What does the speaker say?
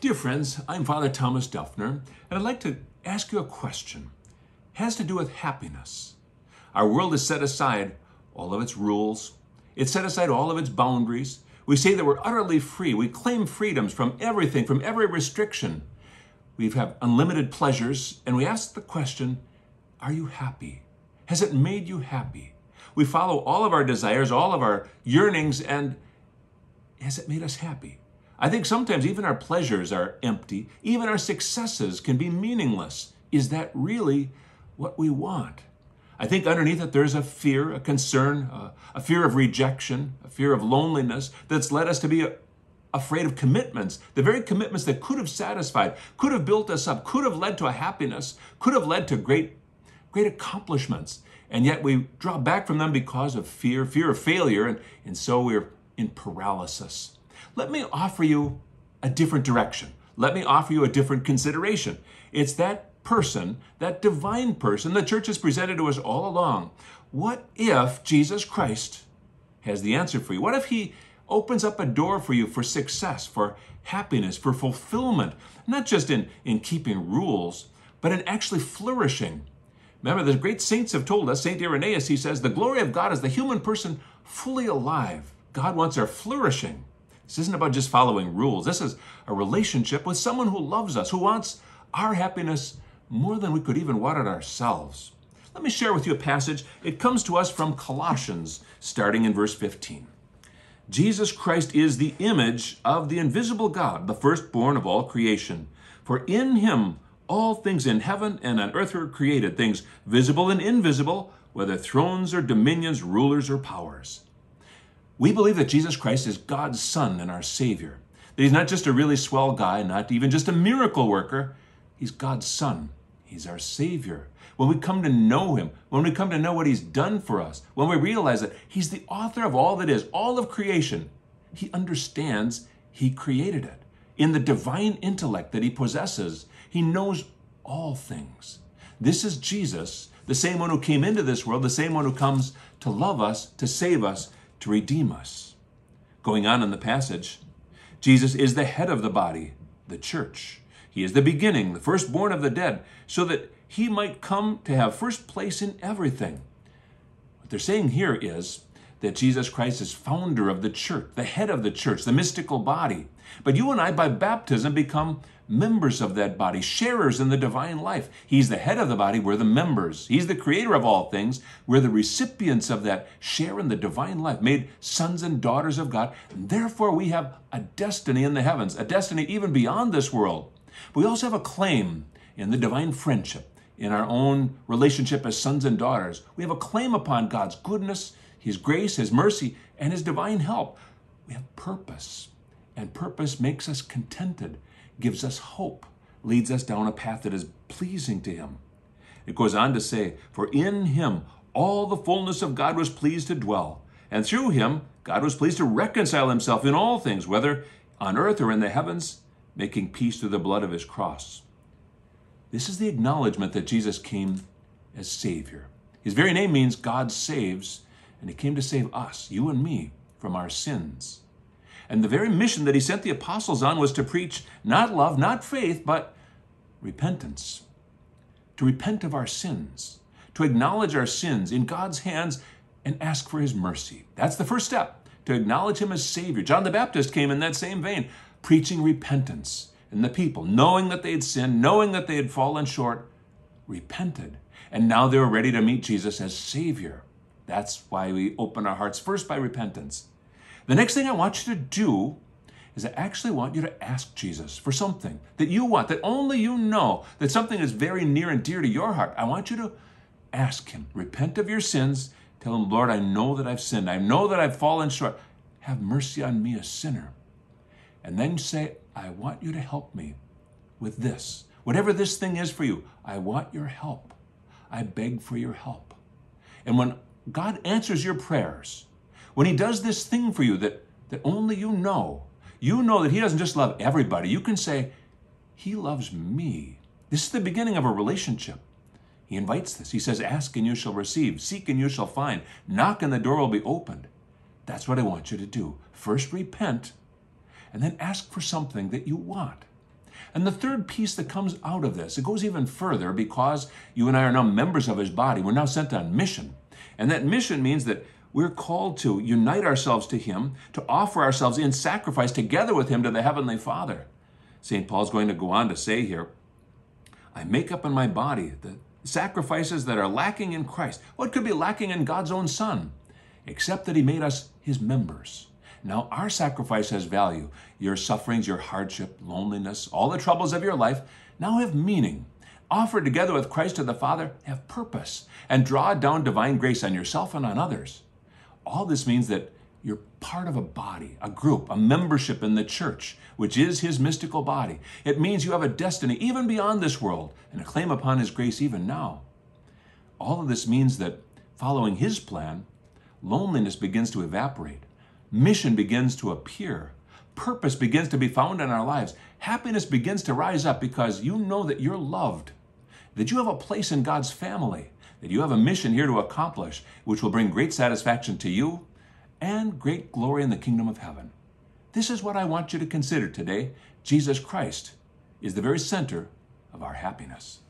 Dear friends, I'm Father Thomas Duffner, and I'd like to ask you a question. It has to do with happiness. Our world has set aside all of its rules. It's set aside all of its boundaries. We say that we're utterly free. We claim freedoms from everything, from every restriction. We have unlimited pleasures, and we ask the question, are you happy? Has it made you happy? We follow all of our desires, all of our yearnings, and has it made us happy? I think sometimes even our pleasures are empty. Even our successes can be meaningless. Is that really what we want? I think underneath it, there's a fear, a concern, a, a fear of rejection, a fear of loneliness that's led us to be a, afraid of commitments. The very commitments that could have satisfied, could have built us up, could have led to a happiness, could have led to great, great accomplishments. And yet we draw back from them because of fear, fear of failure, and, and so we're in paralysis let me offer you a different direction. Let me offer you a different consideration. It's that person, that divine person the church has presented to us all along. What if Jesus Christ has the answer for you? What if he opens up a door for you for success, for happiness, for fulfillment, not just in, in keeping rules, but in actually flourishing? Remember, the great saints have told us, St. Irenaeus, he says, the glory of God is the human person fully alive. God wants our flourishing. This isn't about just following rules. This is a relationship with someone who loves us, who wants our happiness more than we could even want it ourselves. Let me share with you a passage. It comes to us from Colossians, starting in verse 15. Jesus Christ is the image of the invisible God, the firstborn of all creation. For in him all things in heaven and on earth are created, things visible and invisible, whether thrones or dominions, rulers or powers. We believe that Jesus Christ is God's Son and our Savior. That He's not just a really swell guy, not even just a miracle worker. He's God's Son. He's our Savior. When we come to know Him, when we come to know what He's done for us, when we realize that He's the author of all that is, all of creation, He understands He created it. In the divine intellect that He possesses, He knows all things. This is Jesus, the same one who came into this world, the same one who comes to love us, to save us, to redeem us. Going on in the passage, Jesus is the head of the body, the church. He is the beginning, the firstborn of the dead, so that he might come to have first place in everything. What they're saying here is that Jesus Christ is founder of the church, the head of the church, the mystical body. But you and I, by baptism, become members of that body, sharers in the divine life. He's the head of the body, we're the members. He's the creator of all things, we're the recipients of that share in the divine life, made sons and daughters of God. And therefore, we have a destiny in the heavens, a destiny even beyond this world. But we also have a claim in the divine friendship, in our own relationship as sons and daughters. We have a claim upon God's goodness, His grace, His mercy, and His divine help. We have purpose, and purpose makes us contented gives us hope, leads us down a path that is pleasing to Him. It goes on to say, For in Him all the fullness of God was pleased to dwell, and through Him God was pleased to reconcile Himself in all things, whether on earth or in the heavens, making peace through the blood of His cross. This is the acknowledgement that Jesus came as Savior. His very name means God saves, and He came to save us, you and me, from our sins. And the very mission that he sent the apostles on was to preach not love, not faith, but repentance. To repent of our sins, to acknowledge our sins in God's hands and ask for his mercy. That's the first step, to acknowledge him as Savior. John the Baptist came in that same vein, preaching repentance. And the people, knowing that they had sinned, knowing that they had fallen short, repented. And now they were ready to meet Jesus as Savior. That's why we open our hearts first by repentance the next thing I want you to do is I actually want you to ask Jesus for something that you want, that only you know, that something is very near and dear to your heart. I want you to ask Him, repent of your sins, tell Him, Lord, I know that I've sinned. I know that I've fallen short. Have mercy on me, a sinner. And then say, I want you to help me with this. Whatever this thing is for you, I want your help. I beg for your help. And when God answers your prayers, when he does this thing for you that, that only you know, you know that he doesn't just love everybody. You can say, He loves me. This is the beginning of a relationship. He invites this. He says, Ask and you shall receive, seek and you shall find, knock and the door will be opened. That's what I want you to do. First repent, and then ask for something that you want. And the third piece that comes out of this, it goes even further because you and I are now members of his body. We're now sent on mission. And that mission means that we're called to unite ourselves to him, to offer ourselves in sacrifice together with him to the heavenly Father. St. Paul's going to go on to say here, I make up in my body the sacrifices that are lacking in Christ. What could be lacking in God's own Son? Except that he made us his members. Now, our sacrifice has value. Your sufferings, your hardship, loneliness, all the troubles of your life now have meaning. Offered together with Christ to the Father, have purpose and draw down divine grace on yourself and on others. All this means that you're part of a body, a group, a membership in the church, which is his mystical body. It means you have a destiny even beyond this world and a claim upon his grace even now. All of this means that following his plan, loneliness begins to evaporate mission begins to appear. Purpose begins to be found in our lives. Happiness begins to rise up because you know that you're loved, that you have a place in God's family, that you have a mission here to accomplish, which will bring great satisfaction to you and great glory in the kingdom of heaven. This is what I want you to consider today. Jesus Christ is the very center of our happiness.